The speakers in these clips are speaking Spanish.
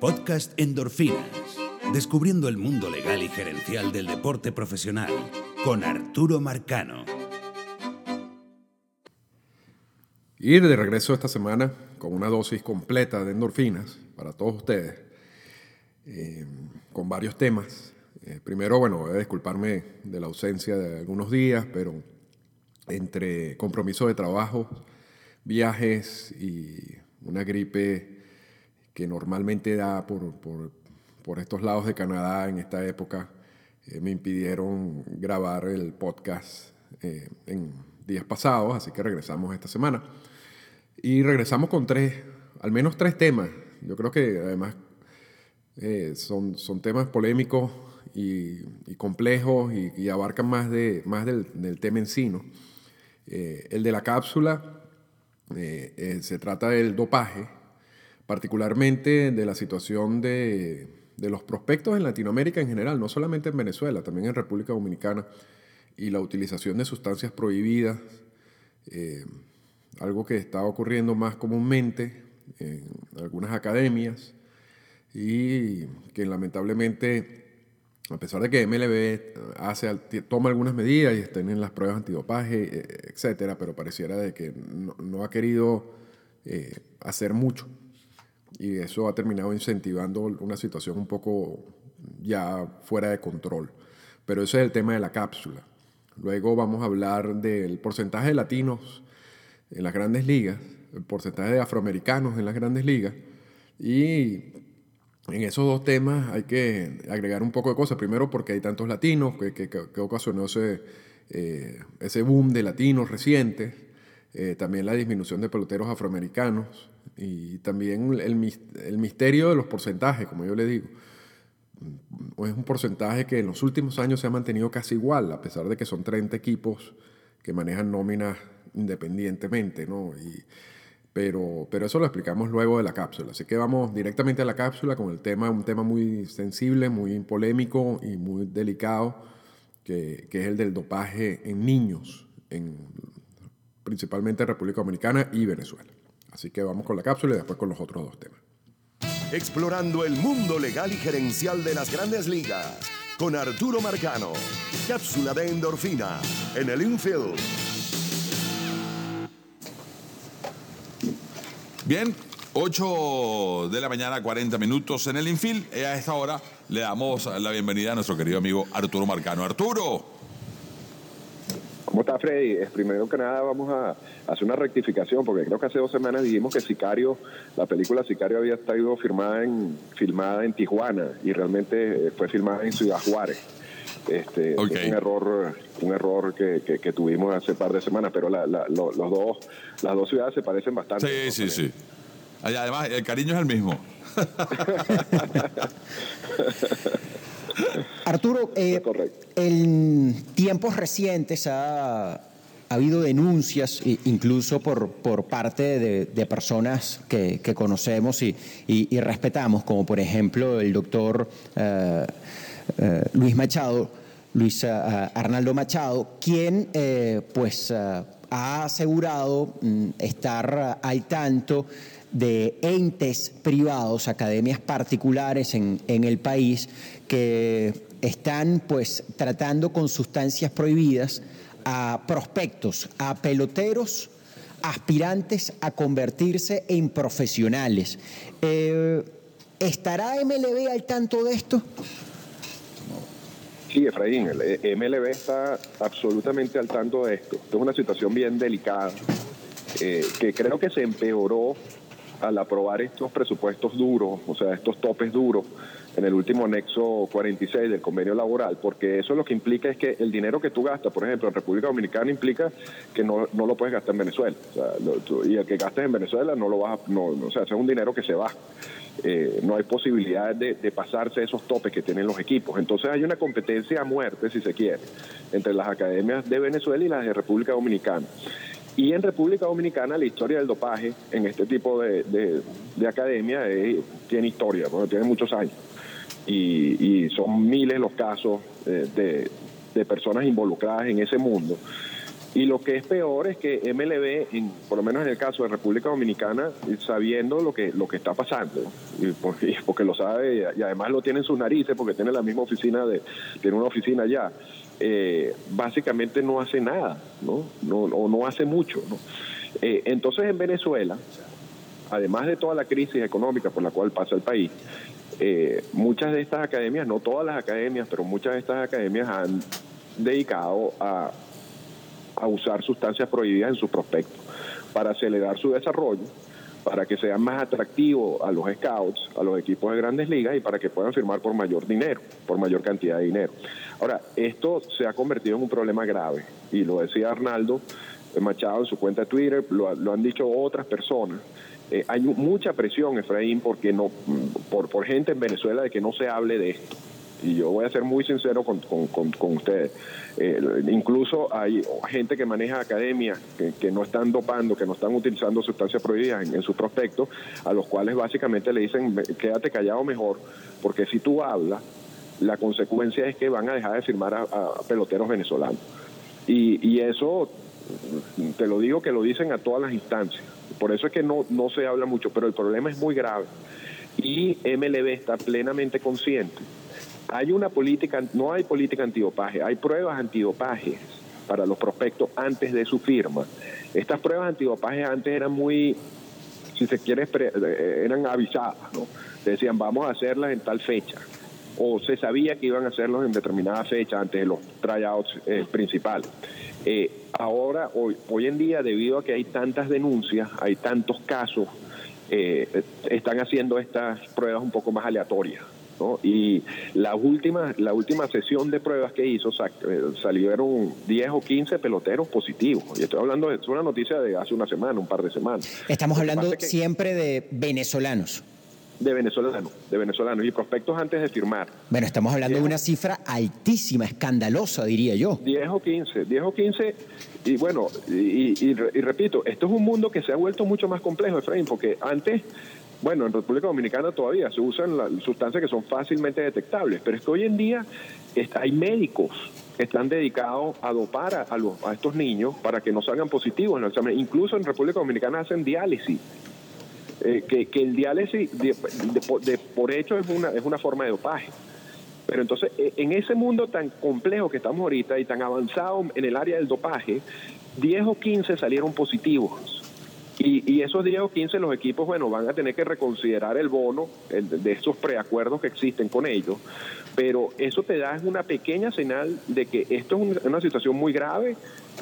Podcast Endorfinas. Descubriendo el mundo legal y gerencial del deporte profesional con Arturo Marcano. Ir de regreso esta semana con una dosis completa de endorfinas para todos ustedes, eh, con varios temas. Eh, primero, bueno, voy a disculparme de la ausencia de algunos días, pero entre compromiso de trabajo, viajes y una gripe que normalmente da por, por, estos lados de Canadá en esta época, eh, me impidieron grabar el podcast eh, en días pasados, así que regresamos esta semana. Y regresamos con tres, al menos tres temas. Yo creo que además eh, son, son temas polémicos y, complejos y, abarcan más, de, más del, del tema en sí. ¿no? el de la cápsula eh, eh, se trata del dopaje, particularmente de la situación de, los prospectos en Latinoamérica en general, no solamente en Venezuela, también en República Dominicana, y la utilización de sustancias prohibidas, eh, algo que está ocurriendo más comúnmente en algunas academias y que lamentablemente a pesar de que MLB hace, toma algunas medidas y estén en las pruebas antidopaje, eh, etcétera, pero pareciera de que no, ha querido eh, hacer mucho. Y eso ha terminado incentivando una situación un poco ya fuera de control. Pero ese es el tema de la cápsula. Luego vamos a hablar del porcentaje de latinos en las grandes ligas, el porcentaje de afroamericanos en las grandes ligas y en esos dos temas hay que agregar un poco de cosas. Primero porque hay tantos latinos que, que, ocasionó ese, eh, ese boom de latinos recientes. Eh, también la disminución de peloteros afroamericanos y también el, misterio de los porcentajes, como yo le digo. Es un porcentaje que en los últimos años se ha mantenido casi igual, a pesar de que son 30 equipos que manejan nóminas independientemente. ¿no? Pero, pero eso lo explicamos luego de la cápsula. Así que vamos directamente a la cápsula con el tema, un tema muy sensible, muy polémico y muy delicado, que, que es el del dopaje en niños, en, principalmente en República Dominicana y Venezuela. Así que vamos con la cápsula y después con los otros dos temas. Explorando el mundo legal y gerencial de las grandes ligas con Arturo Marcano. Cápsula de endorfina en el infield. Bien, 8 de la mañana, 40 minutos en el Infil. Y a esta hora le damos la bienvenida a nuestro querido amigo Arturo Marcano. Arturo. ¿Cómo está Freddy? Primero que nada vamos a hacer una rectificación porque creo que hace dos semanas dijimos que Sicario, la película Sicario había estado firmada en, filmada en Tijuana y realmente fue filmada en Ciudad Juárez. Este, Es un error, un error que, que, tuvimos hace par de semanas, pero la, los dos, las dos ciudades se parecen bastante. Sí, sí, sí. Además, el cariño es el mismo. Arturo, eh, en tiempos recientes ha, ha, habido denuncias, incluso por, por parte de, personas que, que conocemos y, y, respetamos, como por ejemplo el doctor eh, eh, Luis Machado, Luis eh, Arnaldo Machado, quien pues ha asegurado mm, estar al tanto de entes privados, academias particulares en, en, el país que están pues tratando con sustancias prohibidas a prospectos, a peloteros aspirantes a convertirse en profesionales. ¿Estará MLB al tanto de esto? Sí, Efraín, eh, MLB está absolutamente al tanto de esto. Esto es una situación bien delicada eh, que creo que se empeoró al aprobar estos presupuestos duros, o sea, estos topes duros en el último anexo 46 del convenio laboral, porque eso lo que implica es que el dinero que tú gastas, por ejemplo, en República Dominicana implica que no, no lo puedes gastar en Venezuela. y el que gastes en Venezuela no lo vas a, no, o sea, es un dinero que se va. Eh, no hay posibilidad de, pasarse esos topes que tienen los equipos. Entonces hay una competencia a muerte, si se quiere, entre las academias de Venezuela y las de República Dominicana. Y en República Dominicana la historia del dopaje en este tipo de, de, academia tiene historia, tiene muchos años. Y, son miles los casos eh, de, de, personas involucradas en ese mundo. Y lo que es peor es que MLB, en, por lo menos en el caso de República Dominicana, sabiendo lo que, lo que está pasando, y porque, lo sabe y además lo tiene en sus narices, porque tiene la misma oficina, de, tiene una oficina allá, eh, básicamente no hace nada, ¿no? No, o no hace mucho. Eh, entonces en Venezuela, además de toda la crisis económica por la cual pasa el país, eh, muchas de estas academias, no todas las academias, pero muchas de estas academias han dedicado a, a usar sustancias prohibidas en sus prospectos para acelerar su desarrollo, para que sean más atractivos a los scouts, a los equipos de grandes ligas y para que puedan firmar por mayor dinero, por mayor cantidad de dinero. Ahora, esto se ha convertido en un problema grave y lo decía Arnaldo Machado en su cuenta de Twitter, lo, han dicho otras personas. Eh, hay mucha presión, Efraín, porque no, por, por gente en Venezuela de que no se hable de esto y yo voy a ser muy sincero con, ustedes. Eh, incluso hay gente que maneja academias que, no están dopando, que no están utilizando sustancias prohibidas en, sus prospectos, a los cuales básicamente le dicen quédate callado mejor, porque si tú hablas, la consecuencia es que van a dejar de firmar a, peloteros venezolanos. Y, y eso, te lo digo que lo dicen a todas las instancias. Por eso es que no, no se habla mucho, pero el problema es muy grave. Y MLB está plenamente consciente hay una política, no hay política antidopaje, hay pruebas antidopaje para los prospectos antes de su firma. Estas pruebas antidopaje antes eran muy, si se quiere, eh, eran avisadas, ¿no? Decían, vamos a hacerlas en tal fecha. O se sabía que iban a hacerlos en determinada fecha antes de los tryouts eh, principales. Eh, ahora, hoy, hoy en día, debido a que hay tantas denuncias, hay tantos casos, están haciendo estas pruebas un poco más aleatorias. Y la última, la última sesión de pruebas que hizo eh, salieron 10 o 15 peloteros positivos. Y estoy hablando, de una noticia de hace una semana, un par de semanas. Estamos hablando siempre de venezolanos. De venezolanos, de venezolanos y prospectos antes de firmar. Bueno, estamos hablando de una cifra altísima, escandalosa, diría yo. 10 o 15, 10 o 15, y bueno, y, y repito, esto es un mundo que se ha vuelto mucho más complejo, Efraín, porque antes bueno, en República Dominicana todavía se usan sustancias que son fácilmente detectables, pero es que hoy en día hay médicos que están dedicados a dopar a, a, estos niños para que no salgan positivos en el examen. Incluso en República Dominicana hacen diálisis. Eh, que, el diálisis de, por hecho es una, es una forma de dopaje. Pero entonces, e, en ese mundo tan complejo que estamos ahorita y tan avanzado en el área del dopaje, 10 o 15 salieron positivos y, esos 10 o 15 los equipos, bueno, van a tener que reconsiderar el bono de esos preacuerdos que existen con ellos, pero eso te da una pequeña señal de que esto es una situación muy grave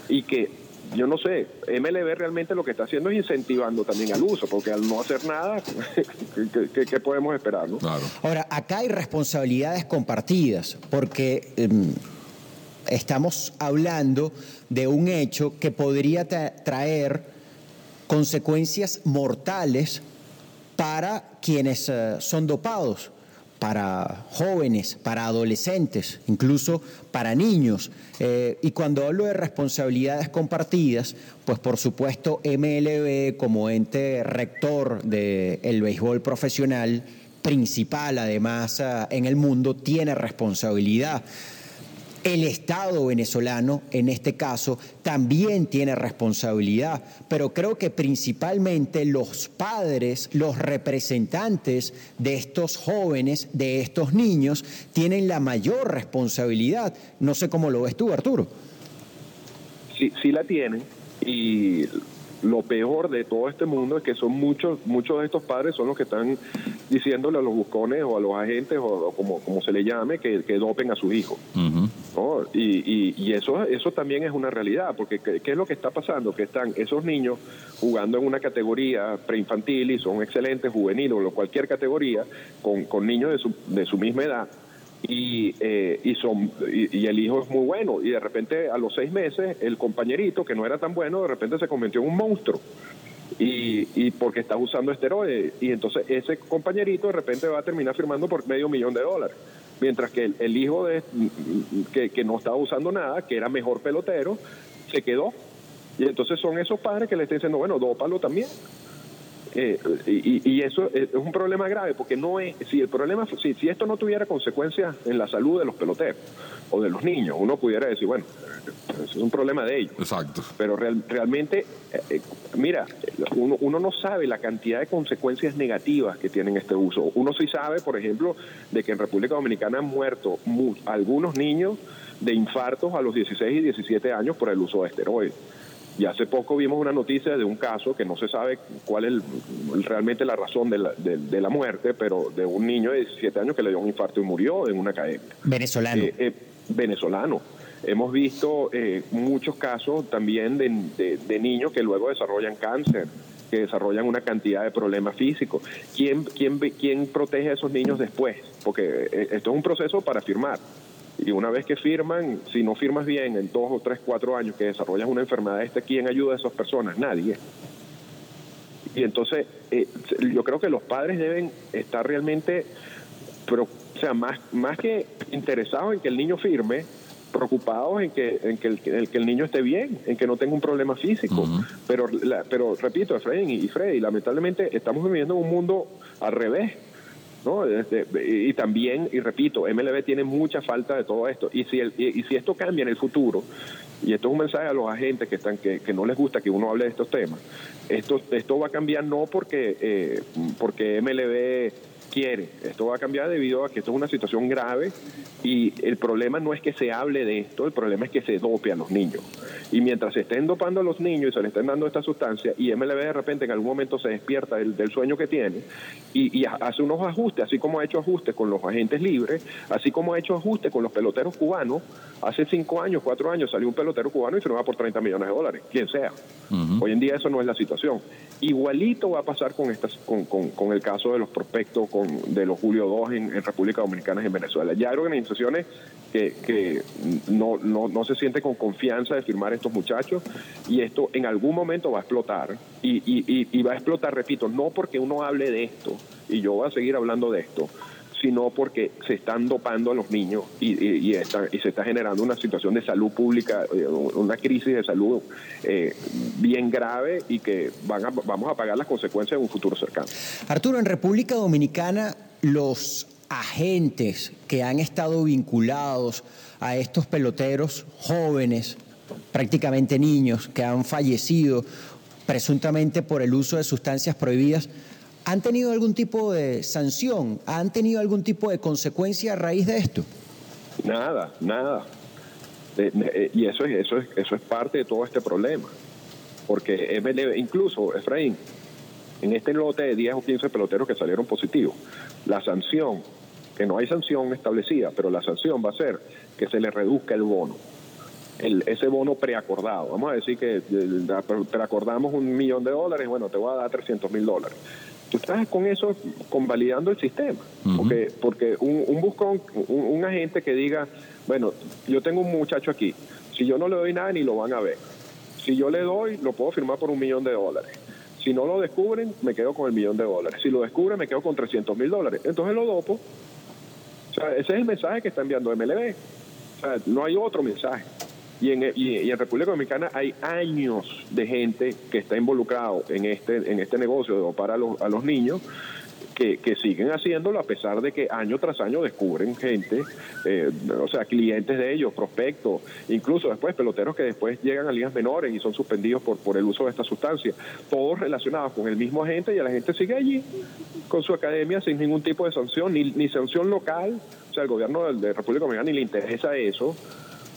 y que yo no sé, MLB realmente lo que está haciendo es incentivando también al uso, porque al no hacer nada, ¿qué, podemos esperar? ¿no? Ahora, acá hay responsabilidades compartidas, porque em, estamos hablando de un hecho que podría traer consecuencias mortales para quienes eh, son dopados, para jóvenes, para adolescentes, incluso para niños. Eh, y cuando hablo de responsabilidades compartidas, pues por supuesto MLB como ente rector del béisbol profesional, principal además eh, en el mundo, tiene responsabilidad. El Estado venezolano, en este caso, también tiene responsabilidad, pero creo que principalmente los padres, los representantes de estos jóvenes, de estos niños, tienen la mayor responsabilidad. No sé cómo lo ves tú, Arturo. Sí, sí la tienen y lo peor de todo este mundo es que son muchos muchos de estos padres son los que están diciéndole a los buscones o a los agentes o, como, como se le llame que, dopen a sus hijos. y, y, eso, eso también es una realidad, porque ¿qué, es lo que está pasando? Que están esos niños jugando en una categoría preinfantil y son excelentes, juveniles o cualquier categoría, con, con niños de su, de su misma edad y, eh, y, son, y, el hijo es muy bueno. Y de repente a los seis meses el compañerito que no era tan bueno de repente se convirtió en un monstruo. Y, y porque está usando esteroides. Y entonces ese compañerito de repente va a terminar firmando por medio millón de dólares. Mientras que el, hijo de que, que no estaba usando nada que era mejor pelotero se quedó. Y entonces son esos padres que le están diciendo bueno dópalo también eh, y, eso es un problema grave porque no es si el problema si, si esto no tuviera consecuencias en la salud de los peloteros o de los niños uno pudiera decir bueno es un problema de ellos. Exacto. Pero realmente eh, eh, mira uno, uno no sabe la cantidad de consecuencias negativas que tienen este uso. Uno sí sabe por ejemplo de que en República Dominicana han muerto algunos niños de infartos a los 16 y 17 años por el uso de esteroides y hace poco vimos una noticia de un caso que no se sabe cuál es realmente la razón de la, de, la, muerte, pero de un niño de 17 años que le dio un infarto y murió en una academia. Venezolano. Eh, eh, venezolano. Hemos visto eh, muchos casos también de, de, niños que luego desarrollan cáncer, que desarrollan una cantidad de problemas físicos. ¿Quién, quién, quién protege a esos niños después? Porque esto es un proceso para firmar. Y una vez que firman, si no firmas bien en dos o tres, cuatro años que desarrollas una enfermedad, este, ¿quién ayuda a esas personas? Nadie. Y entonces, eh, yo creo que los padres deben estar realmente, pero, o sea, más, más que interesados en que el niño firme, preocupados en que, en que, el, que el niño esté bien, en que no tenga un problema físico. pero, pero repito, Efraín y Freddy, lamentablemente estamos viviendo en un mundo al revés. ¿No? Este, y también, y repito, MLB tiene mucha falta de todo esto. Y si, y, si esto cambia en el futuro, y esto es un mensaje a los agentes que, están, que, que no les gusta que uno hable de estos temas, esto, esto va a cambiar no porque, eh, porque MLB quiere. Esto va a cambiar debido a que esto es una situación grave y el problema no es que se hable de esto, el problema es que se dope a los niños. Y mientras se estén dopando a los niños y se les estén dando esta sustancia y MLB de repente en algún momento se despierta del, sueño que tiene y, hace unos ajustes, así como ha hecho ajustes con los agentes libres, así como ha hecho ajustes con los peloteros cubanos, hace cinco años, cuatro años salió un pelotero cubano y se va por 30 millones de dólares, quien sea. Hoy en día eso no es la situación. Igualito va a pasar con, estas, con, con, el caso de los prospectos con, de los Julio II en, República Dominicana y en Venezuela. Ya hay organizaciones que, que no, no, no, se sienten con confianza de firmar estos muchachos y esto en algún momento va a explotar. Y, y, y va a explotar, repito, no porque uno hable de esto, y yo voy a seguir hablando de esto, sino porque se están dopando a los niños y, se está generando una situación de salud pública, eh, una crisis de salud eh, bien grave y que vamos a pagar las consecuencias en un futuro cercano. Arturo, en República Dominicana los agentes que han estado vinculados a estos peloteros jóvenes, prácticamente niños, que han fallecido presuntamente por el uso de sustancias prohibidas, ¿Han tenido algún tipo de sanción? ¿Han tenido algún tipo de consecuencia a raíz de esto? Nada, nada. Eh, y eso es, eso, es, eso es parte de todo este problema. Porque incluso, Efraín, en este lote de 10 o 15 peloteros que salieron positivos, la sanción, que no hay sanción establecida, pero la sanción va a ser que se le reduzca el bono. El, ese bono preacordado. Vamos a decir que preacordamos un millón de dólares, bueno, te voy a dar 300 mil dólares tú estás con eso convalidando el sistema. Porque, porque un, un buscón, un, agente que diga, bueno, yo tengo un muchacho aquí, si yo no le doy nada ni lo van a ver. Si yo le doy, lo puedo firmar por un millón de dólares. Si no lo descubren, me quedo con el millón de dólares. Si lo descubren, me quedo con 300 mil dólares. Entonces lo dopo. O sea, ese es el mensaje que está enviando MLB. O sea, no hay otro mensaje. Y en, y, en, República Dominicana hay años de gente que está involucrado en este, en este negocio de dopar a los, a los niños. Que, que, siguen haciéndolo a pesar de que año tras año descubren gente, eh, o sea, clientes de ellos, prospectos, incluso después peloteros que después llegan a ligas menores y son suspendidos por, por el uso de esta sustancia, todos relacionados con el mismo agente y la gente sigue allí con su academia sin ningún tipo de sanción, ni, ni sanción local, o sea, el gobierno de, de República Dominicana ni le interesa eso,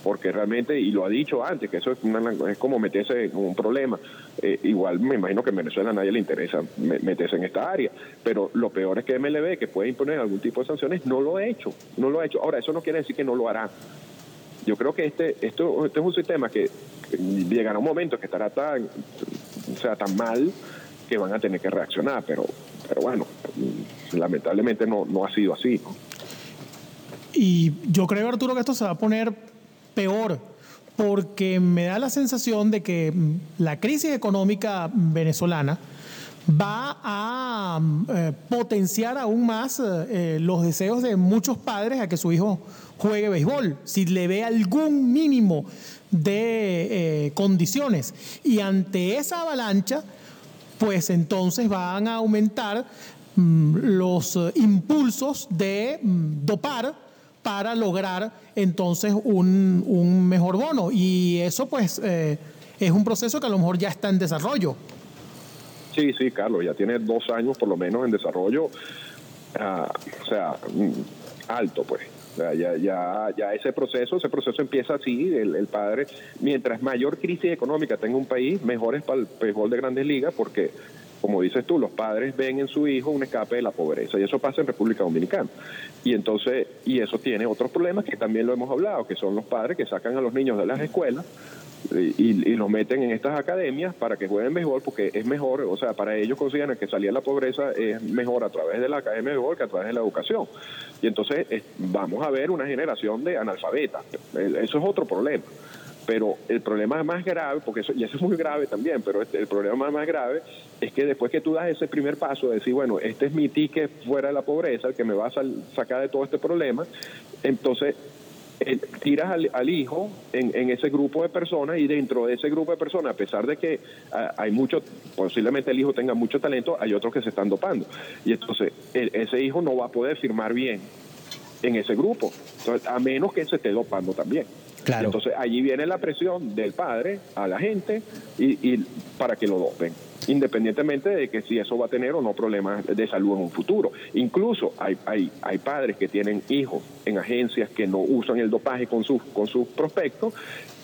porque realmente, y lo ha dicho antes, que eso es, es como meterse en un problema. Eh, igual me imagino que en Venezuela a nadie le interesa meterse en esta área, pero lo peor es que MLB, que puede imponer algún tipo de sanciones, no lo ha hecho, no lo ha hecho. Ahora, eso no quiere decir que no lo hará. Yo creo que este, esto, este es un sistema que llegará un momento que estará tan, o sea, tan mal que van a tener que reaccionar, pero, pero bueno, lamentablemente no, no ha sido así. Y yo creo, Arturo, que esto se va a poner peor, porque me da la sensación de que mm, la crisis económica venezolana va a mm, eh, potenciar aún más eh, los deseos de muchos padres a que su hijo juegue béisbol, si le ve algún mínimo de eh, condiciones. Y ante esa avalancha, pues entonces van a aumentar mm, los eh, impulsos de dopar para lograr entonces un, mejor bono. Y eso pues eh, es un proceso que a lo mejor ya está en desarrollo. Sí, sí, Carlos, ya tiene dos años por lo menos en desarrollo, ah, o sea, mm, alto pues. ya, ya, ya ese proceso, ese proceso empieza así, el, padre, mientras mayor crisis económica tenga un país, mejor es para el béisbol de grandes ligas porque como dices tú, los padres ven en su hijo un escape de la pobreza y eso pasa en República Dominicana. Y entonces, y eso tiene otros problemas que también lo hemos hablado, que son los padres que sacan a los niños de las escuelas y, los meten en estas academias para que jueguen béisbol porque es mejor, o sea, para ellos consideran que salir de la pobreza es mejor a través de la academia de béisbol que a través de la educación. Y entonces vamos a ver una generación de analfabetas. Eso es otro problema. Pero el problema más grave, porque eso, y eso es muy grave también, pero este, el problema más grave es que después que tú das ese primer paso de decir, bueno, este es mi ticket fuera de la pobreza, el que me va a sacar de todo este problema, entonces eh, tiras al, hijo en, ese grupo de personas y dentro de ese grupo de personas, a pesar de que ah, hay mucho, posiblemente el hijo tenga mucho talento, hay otros que se están dopando. Y entonces ese hijo no va a poder firmar bien en ese grupo, a menos que se esté dopando también. Entonces allí viene la presión del padre a la gente y, para que lo dopen, independientemente de que si eso va a tener o no problemas de salud en un futuro. Incluso hay, hay, hay padres que tienen hijos en agencias que no usan el dopaje con sus, con sus prospectos,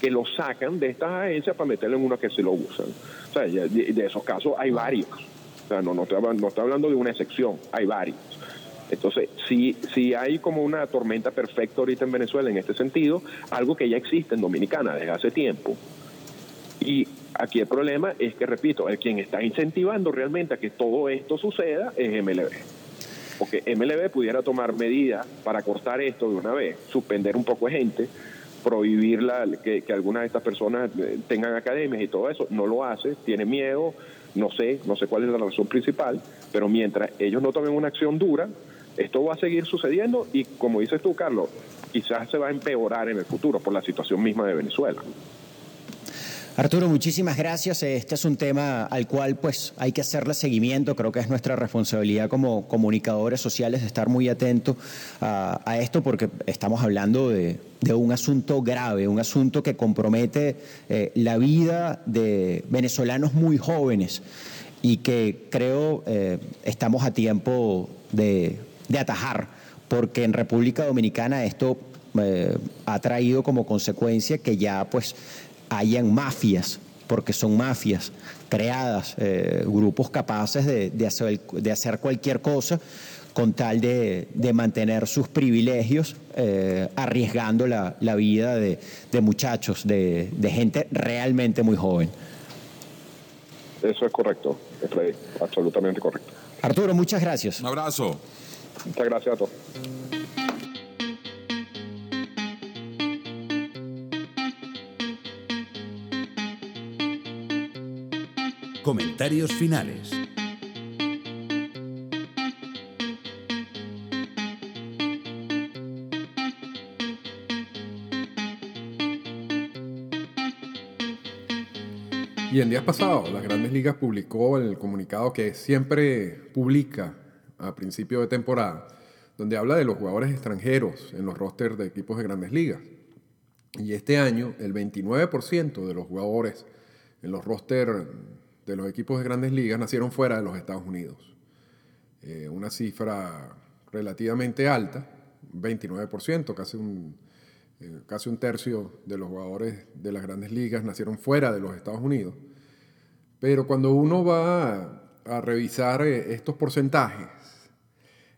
que lo sacan de estas agencias para meterlo en una que se lo usan. O sea, de, esos casos hay varios. O sea, no, no, estoy, no estoy hablando de una excepción, hay varios. Entonces, si, si hay como una tormenta perfecta ahorita en Venezuela en este sentido, algo que ya existe en Dominicana desde hace tiempo. Y aquí el problema es que, repito, el quien está incentivando realmente a que todo esto suceda es MLB. Porque MLB pudiera tomar medidas para cortar esto de una vez, suspender un poco de gente, prohibir que, que algunas de estas personas eh, tengan academias y todo eso. No lo hace, tiene miedo, no sé, no sé cuál es la razón principal, pero mientras ellos no tomen una acción dura, esto va a seguir sucediendo y como dices tú, Carlos, quizás se va a empeorar en el futuro por la situación misma de Venezuela. Arturo, muchísimas gracias. Este es un tema al cual pues hay que hacerle seguimiento. Creo que es nuestra responsabilidad como comunicadores sociales estar muy atentos a, esto porque estamos hablando de, un asunto grave, un asunto que compromete eh, la vida de venezolanos muy jóvenes y que creo eh, estamos a tiempo de de atajar, porque en República Dominicana esto eh, ha traído como consecuencia que ya pues hayan mafias, porque son mafias creadas, eh, grupos capaces de, hacer, de hacer cualquier cosa con tal de, mantener sus privilegios, eh, arriesgando la, vida de, muchachos, de, gente realmente muy joven. Eso es correcto, absolutamente correcto. Arturo, muchas gracias. Un abrazo. Muchas gracias a todos. Comentarios finales. Y en días pasados, las grandes ligas publicó el comunicado que siempre publica a principio de temporada, donde habla de los jugadores extranjeros en los rosters de equipos de grandes ligas. Y este año el 29% de los jugadores en los rosters de los equipos de grandes ligas nacieron fuera de los Estados Unidos. Eh, una cifra relativamente alta, 29%, casi un, eh, casi un tercio de los jugadores de las grandes ligas nacieron fuera de los Estados Unidos. Pero cuando uno va a revisar eh, estos porcentajes,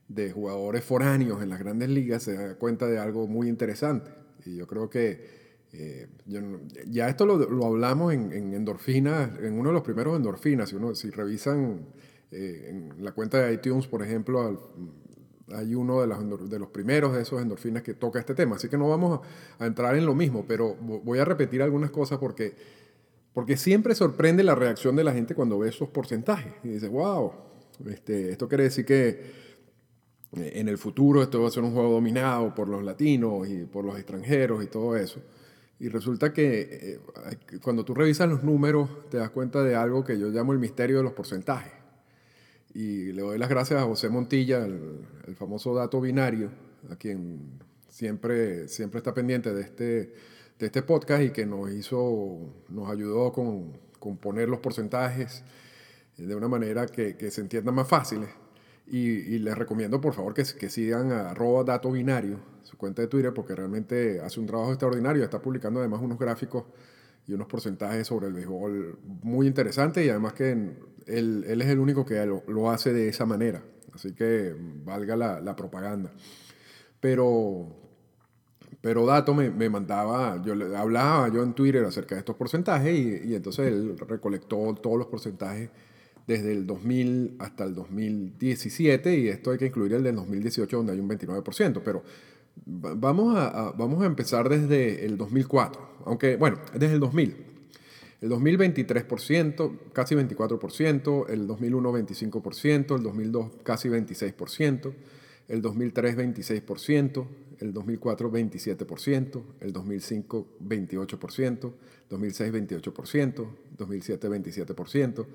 de jugadores foráneos en las grandes ligas se da cuenta de algo muy interesante. Y yo creo que eh, ya esto lo, hablamos en, en, endorfinas, en uno de los primeros endorfinas. Si, uno, si revisan eh, en la cuenta de iTunes, por ejemplo, hay uno de los, de los primeros de esos endorfinas que toca este tema. Así que no vamos a, entrar en lo mismo, pero voy a repetir algunas cosas porque, porque siempre sorprende la reacción de la gente cuando ve esos porcentajes. Y dice, wow, este, esto quiere decir que en el futuro esto va a ser un juego dominado por los latinos y por los extranjeros y todo eso. Y resulta que eh, cuando tú revisas los números te das cuenta de algo que yo llamo el misterio de los porcentajes. Y le doy las gracias a José Montilla, el, famoso dato binario, a quien siempre, siempre está pendiente de este, de este podcast y que nos hizo, nos ayudó con, con poner los porcentajes de una manera que, que se entienda más fáciles. Y, les recomiendo, por favor, que, que sigan a dato binario, su cuenta de Twitter, porque realmente hace un trabajo extraordinario. Está publicando además unos gráficos y unos porcentajes sobre el béisbol muy interesantes y además que él, él es el único que lo, hace de esa manera. Así que valga la, la propaganda. Pero, pero Dato me, me, mandaba, yo hablaba yo en Twitter acerca de estos porcentajes y, y entonces él recolectó todos los porcentajes desde el 2000 hasta el 2017 y esto hay que incluir el del 2018 donde hay un 29%, pero vamos a, vamos a empezar desde el 2004, aunque bueno, desde el 2000. El 2023%, 23%, casi 24%, el 2001 25%, el 2002 casi 26%, el 2003 26%, el 2004 27%, el 2005 28%, 2006 28%, 2007 27%,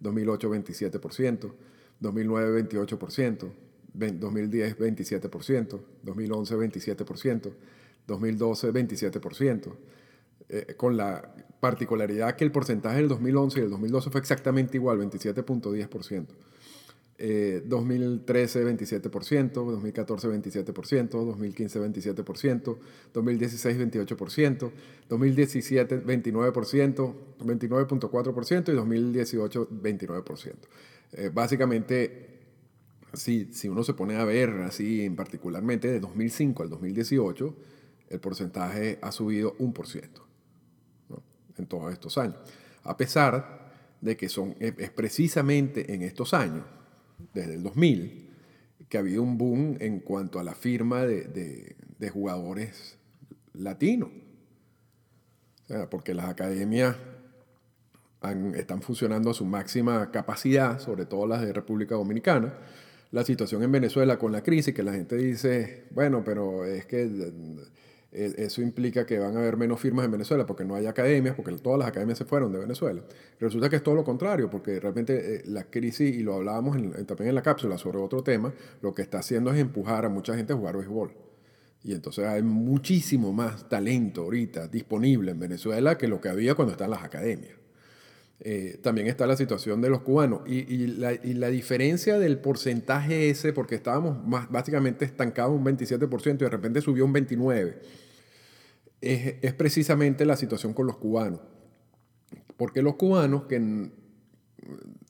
2008 27%, 2009 28%, 2010 27%, 2011 27%, 2012 27%, con la particularidad que el porcentaje del 2011 y el 2012 fue exactamente igual, 27.10%. 2013 27%, 2014 27%, 2015 27%, 2016 28%, 2017 29%, 29.4% y 2018 29%. Eh, básicamente, si, si uno se pone a ver así en particularmente de 2005 al 2018, el porcentaje ha subido un por ciento en todos estos años. A pesar de que son, es precisamente en estos años desde el 2000, que ha habido un boom en cuanto a la firma de, jugadores latinos. porque las academias están funcionando a su máxima capacidad, sobre todo las de República Dominicana. La situación en Venezuela con la crisis, que la gente dice, bueno, pero es que eso implica que van a haber menos firmas en Venezuela porque no hay academias, porque todas las academias se fueron de Venezuela. Resulta que es todo lo contrario, porque realmente eh, la crisis, y lo hablábamos también en la cápsula sobre otro tema, lo que está haciendo es empujar a mucha gente a jugar béisbol. Y entonces hay muchísimo más talento ahorita disponible en Venezuela que lo que había cuando están las academias. Eh, también está la situación de los cubanos y, la, diferencia del porcentaje ese, porque estábamos más, básicamente estancados un 27% y de repente subió un 29%, es, precisamente la situación con los cubanos. Porque los cubanos que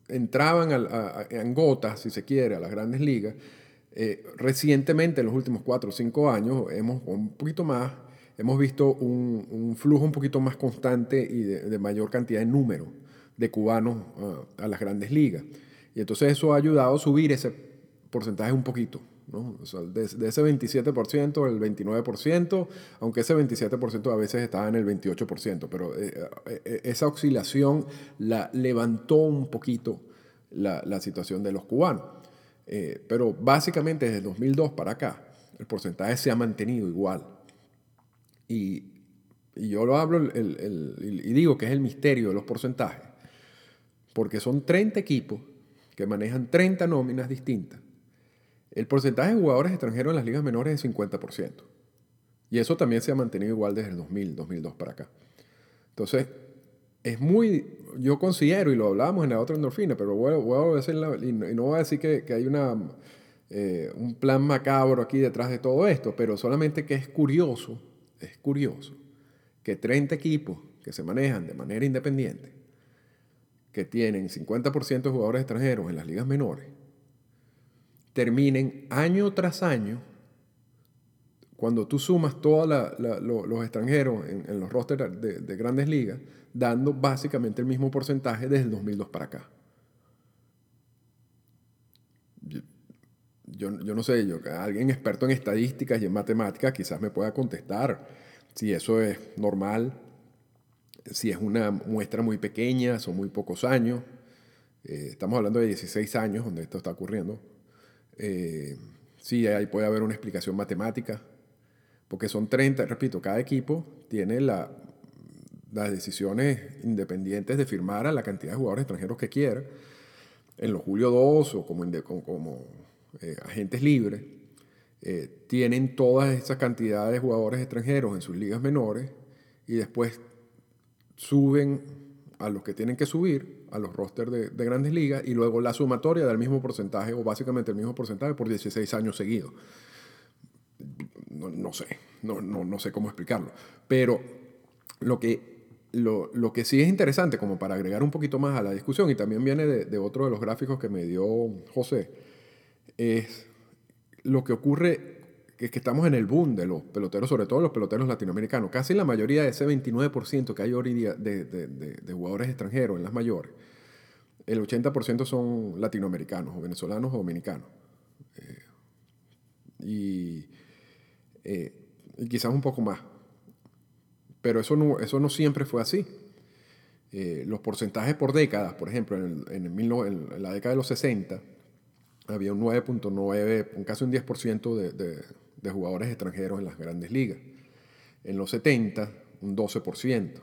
entraban en gotas, si se quiere, a las grandes ligas, eh, recientemente, en los últimos 4 o 5 años, hemos un poquito más, hemos visto un, flujo un poquito más constante y de, de mayor cantidad de números de cubanos a las grandes ligas. Y entonces eso ha ayudado a subir ese porcentaje un poquito. ¿no? de, ese 27%, el 29%, aunque ese 27% a veces estaba en el 28%, pero eh, eh, eh, esa oscilación la levantó un poquito la, la situación de los cubanos. pero básicamente desde el 2002 para acá, el porcentaje se ha mantenido igual. Y, y yo lo hablo el, el, y digo que es el misterio de los porcentajes porque son 30 equipos que manejan 30 nóminas distintas. El porcentaje de jugadores extranjeros en las ligas menores es 50%. Y eso también se ha mantenido igual desde el 2000, 2002 para acá. Entonces, es muy, yo considero, y lo hablábamos en la otra endorfina, pero voy, a y no voy a decir que, hay una, eh, un plan macabro aquí detrás de todo esto, pero solamente que es curioso, es curioso, que 30 equipos que se manejan de manera independiente que tienen 50% de jugadores extranjeros en las ligas menores terminen año tras año, cuando tú sumas todos los extranjeros en, los rosters de, grandes ligas, dando básicamente el mismo porcentaje desde el 2002 para acá. Yo, yo, no sé, yo, alguien experto en estadísticas y en matemáticas quizás me pueda contestar si eso es normal, si es una muestra muy pequeña, son muy pocos años, eh, estamos hablando de 16 años donde esto está ocurriendo, eh, sí, ahí puede haber una explicación matemática, porque son 30, repito, cada equipo tiene la, las decisiones independientes de firmar a la cantidad de jugadores extranjeros que quiera, en los Julio 2 o como, como, eh, agentes libres, eh, tienen todas esas cantidades de jugadores extranjeros en sus ligas menores y después suben a los que tienen que subir, a los rosters de, de, grandes ligas, y luego la sumatoria del mismo porcentaje, o básicamente el mismo porcentaje, por 16 años seguidos no, sé, no, no, sé cómo explicarlo. Pero lo que, lo, lo, que sí es interesante, como para agregar un poquito más a la discusión, y también viene de, otro de los gráficos que me dio José, es lo que ocurre es que estamos en el boom de los peloteros, sobre todo los peloteros latinoamericanos. Casi la mayoría de ese 29% que hay hoy día de, de, de, jugadores extranjeros en las mayores, el 80% son latinoamericanos, o venezolanos o dominicanos. Eh, y eh, y quizás un poco más. Pero eso no, eso no siempre fue así. Eh, los porcentajes por décadas, por ejemplo, en, en, la década de los 60, había un 9.9, casi un 10% de, de, de, jugadores extranjeros en las grandes ligas. En los 70, un 12%.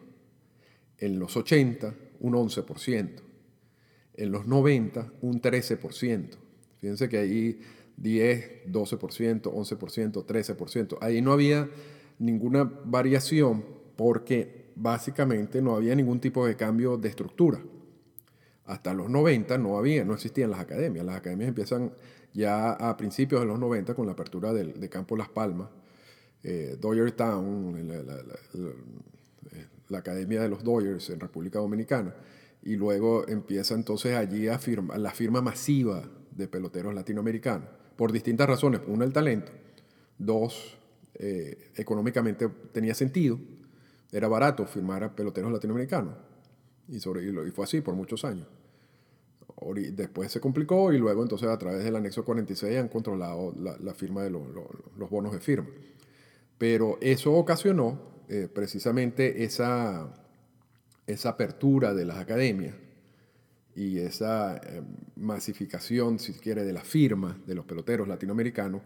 En los 80, un 11%. En los 90, un 13%. Fíjense que ahí 10, 12%, 11%, 13%. Ahí no había ninguna variación porque básicamente no había ningún tipo de cambio de estructura. Hasta los 90 no había, no existían las academias. Las academias empiezan ya a principios de los 90 con la apertura del, de Campo Las Palmas, eh, Dodger Town, la, Academia de los Dodgers en República Dominicana. Y luego empieza entonces allí la firma masiva de peloteros latinoamericanos por distintas razones. Uno, el talento. Dos, eh, económicamente tenía sentido. Era barato firmar a peloteros latinoamericanos. Y fue así por muchos años. Después se complicó y luego entonces a través del anexo 46 han controlado la, firma de los bonos de firma. Pero eso ocasionó eh, precisamente esa, esa apertura de las academias y esa eh, masificación, si quiere, de la firma de los peloteros latinoamericanos,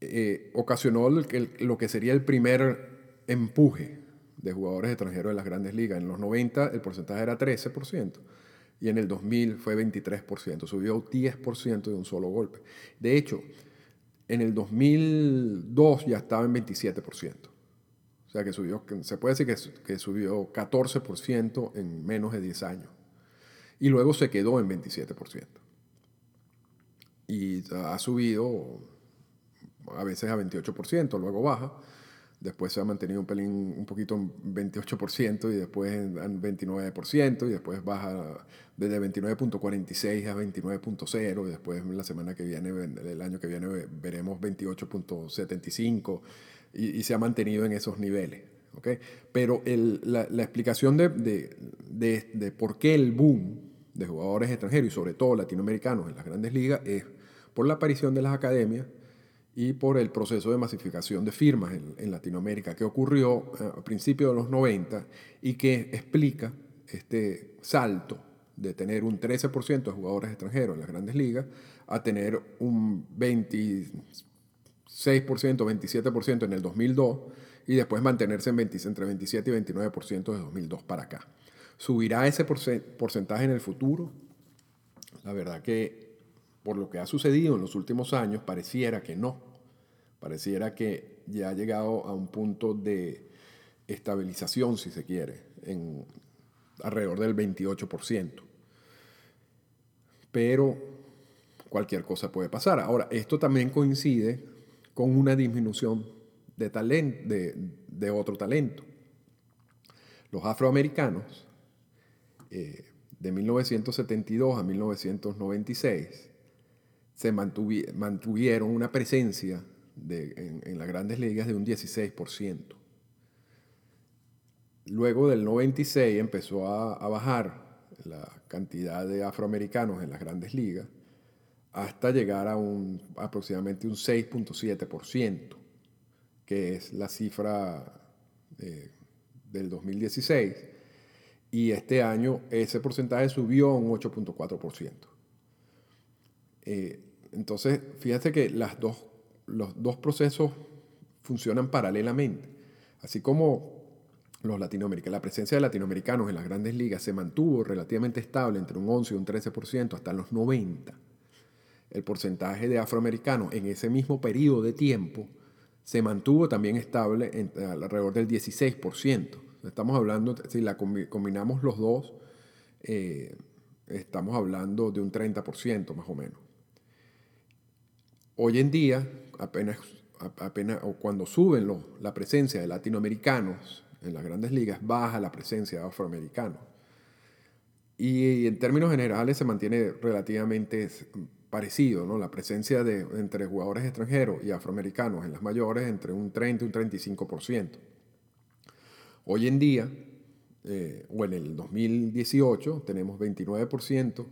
eh, ocasionó lo que sería el primer empuje de jugadores extranjeros de las grandes ligas. En los 90 el porcentaje era 13% y en el 2000 fue 23%, subió 10% de un solo golpe. De hecho, en el 2002 ya estaba en 27%. O sea que subió, se puede decir que, que subió 14% en menos de 10 años y luego se quedó en 27%. Y ha subido a veces a 28%, luego baja, después se ha mantenido un pelín, un poquito en 28% y después en 29% y después baja desde 29.46 a 29.0 y después la semana que viene, el año que viene veremos 28.75 y, y se ha mantenido en esos niveles. ¿okay? Pero la, la, explicación de, de, de, de por qué el boom de jugadores extranjeros y sobre todo latinoamericanos en las grandes ligas es por la aparición de las academias y por el proceso de masificación de firmas en, Latinoamérica que ocurrió eh, a principios de los 90 y que explica este salto de tener un 13% de jugadores extranjeros en las grandes ligas a tener un 26%, 27% en el 2002 y después mantenerse en entre 27 y 29% de 2002 para acá. ¿Subirá ese porcentaje en el futuro? La verdad que por lo que ha sucedido en los últimos años pareciera que no. Pareciera que ya ha llegado a un punto de estabilización, si se quiere, en alrededor del 28%. Pero cualquier cosa puede pasar. Ahora, esto también coincide con una disminución de, de otro talento. Los afroamericanos eh, de 1972 a 1996 se mantuvieron una presencia en, las grandes ligas de un 16%. Luego del 96 empezó a, bajar la cantidad de afroamericanos en las grandes ligas hasta llegar a un, aproximadamente un 6.7%, que es la cifra eh, del 2016 y este año ese porcentaje subió a un 8.4%. Eh, entonces, fíjate que los dos procesos funcionan paralelamente. Así como los latinoamericanos, la presencia de latinoamericanos en las grandes ligas se mantuvo relativamente estable entre un 11 y un 13% hasta los 90. El porcentaje de afroamericanos en ese mismo periodo de tiempo se mantuvo también estable en, alrededor del 16%. Estamos hablando, si la combinamos los dos, eh, estamos hablando de un 30% más o menos. Hoy en día, apenas, apenas o cuando suben la presencia de latinoamericanos en las grandes ligas, baja la presencia de afroamericanos. Y en términos generales se mantiene relativamente parecido, ¿no? La presencia de, entre jugadores extranjeros y afroamericanos en las mayores entre un 30 y un 35%. Hoy en día, eh, o en el 2018, tenemos 29%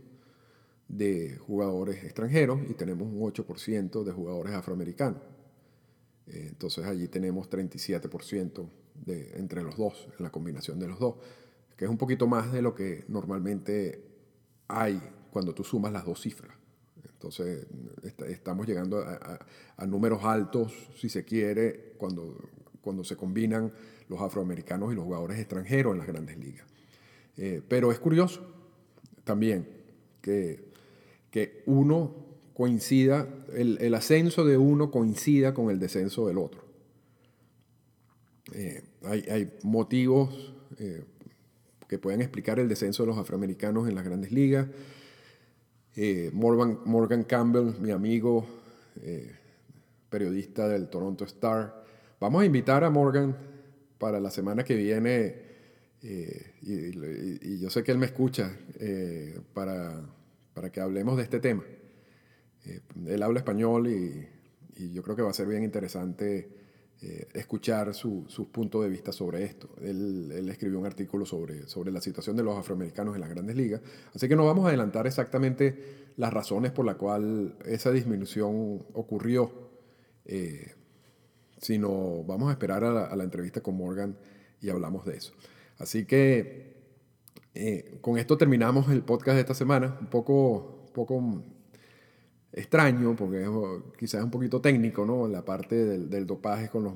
de jugadores extranjeros y tenemos un 8% de jugadores afroamericanos. Eh, entonces allí tenemos 37% de, entre los dos, en la combinación de los dos, que es un poquito más de lo que normalmente hay cuando tú sumas las dos cifras. Entonces estamos llegando a, números altos, si se quiere, cuando, cuando se combinan los afroamericanos y los jugadores extranjeros en las grandes ligas. Eh, pero es curioso también que que uno coincida, el, ascenso de uno coincida con el descenso del otro. Eh, hay, motivos eh, que pueden explicar el descenso de los afroamericanos en las grandes ligas. Eh, Morgan, Morgan, Campbell, mi amigo, periodista del Toronto Star. Vamos a invitar a Morgan para la semana que viene, y, yo sé que él me escucha, para para que hablemos de este tema. Eh, él habla español y, yo creo que va a ser bien interesante eh, escuchar su, punto de vista sobre esto. Él, escribió un artículo sobre, la situación de los afroamericanos en las grandes ligas, así que no vamos a adelantar exactamente las razones por las cuales esa disminución ocurrió, eh, sino vamos a esperar a la entrevista con Morgan y hablamos de eso. Así que eh, con esto terminamos el podcast de esta semana, un poco, poco extraño, porque quizás es un poquito técnico, ¿no? La parte del, dopaje con los,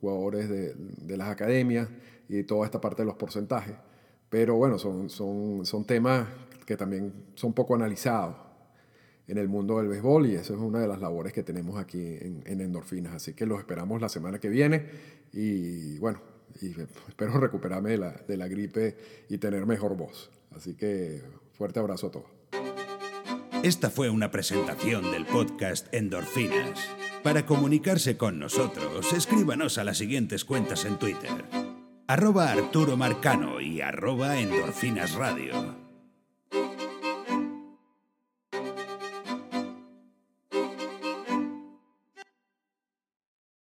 jugadores de, las academias y toda esta parte de los porcentajes. Pero bueno, son, temas que también son poco analizados en el mundo del béisbol y eso es una de las labores que tenemos aquí en, en Endorfinas. Así que los esperamos la semana que viene y bueno, y espero recuperarme de la, gripe y tener mejor voz. Así que fuerte abrazo a todos. Esta fue una presentación del podcast Endorfinas. Para comunicarse con nosotros, escríbanos a las siguientes cuentas en Twitter. Arroba Arturo Marcano y arroba Endorfinas Radio.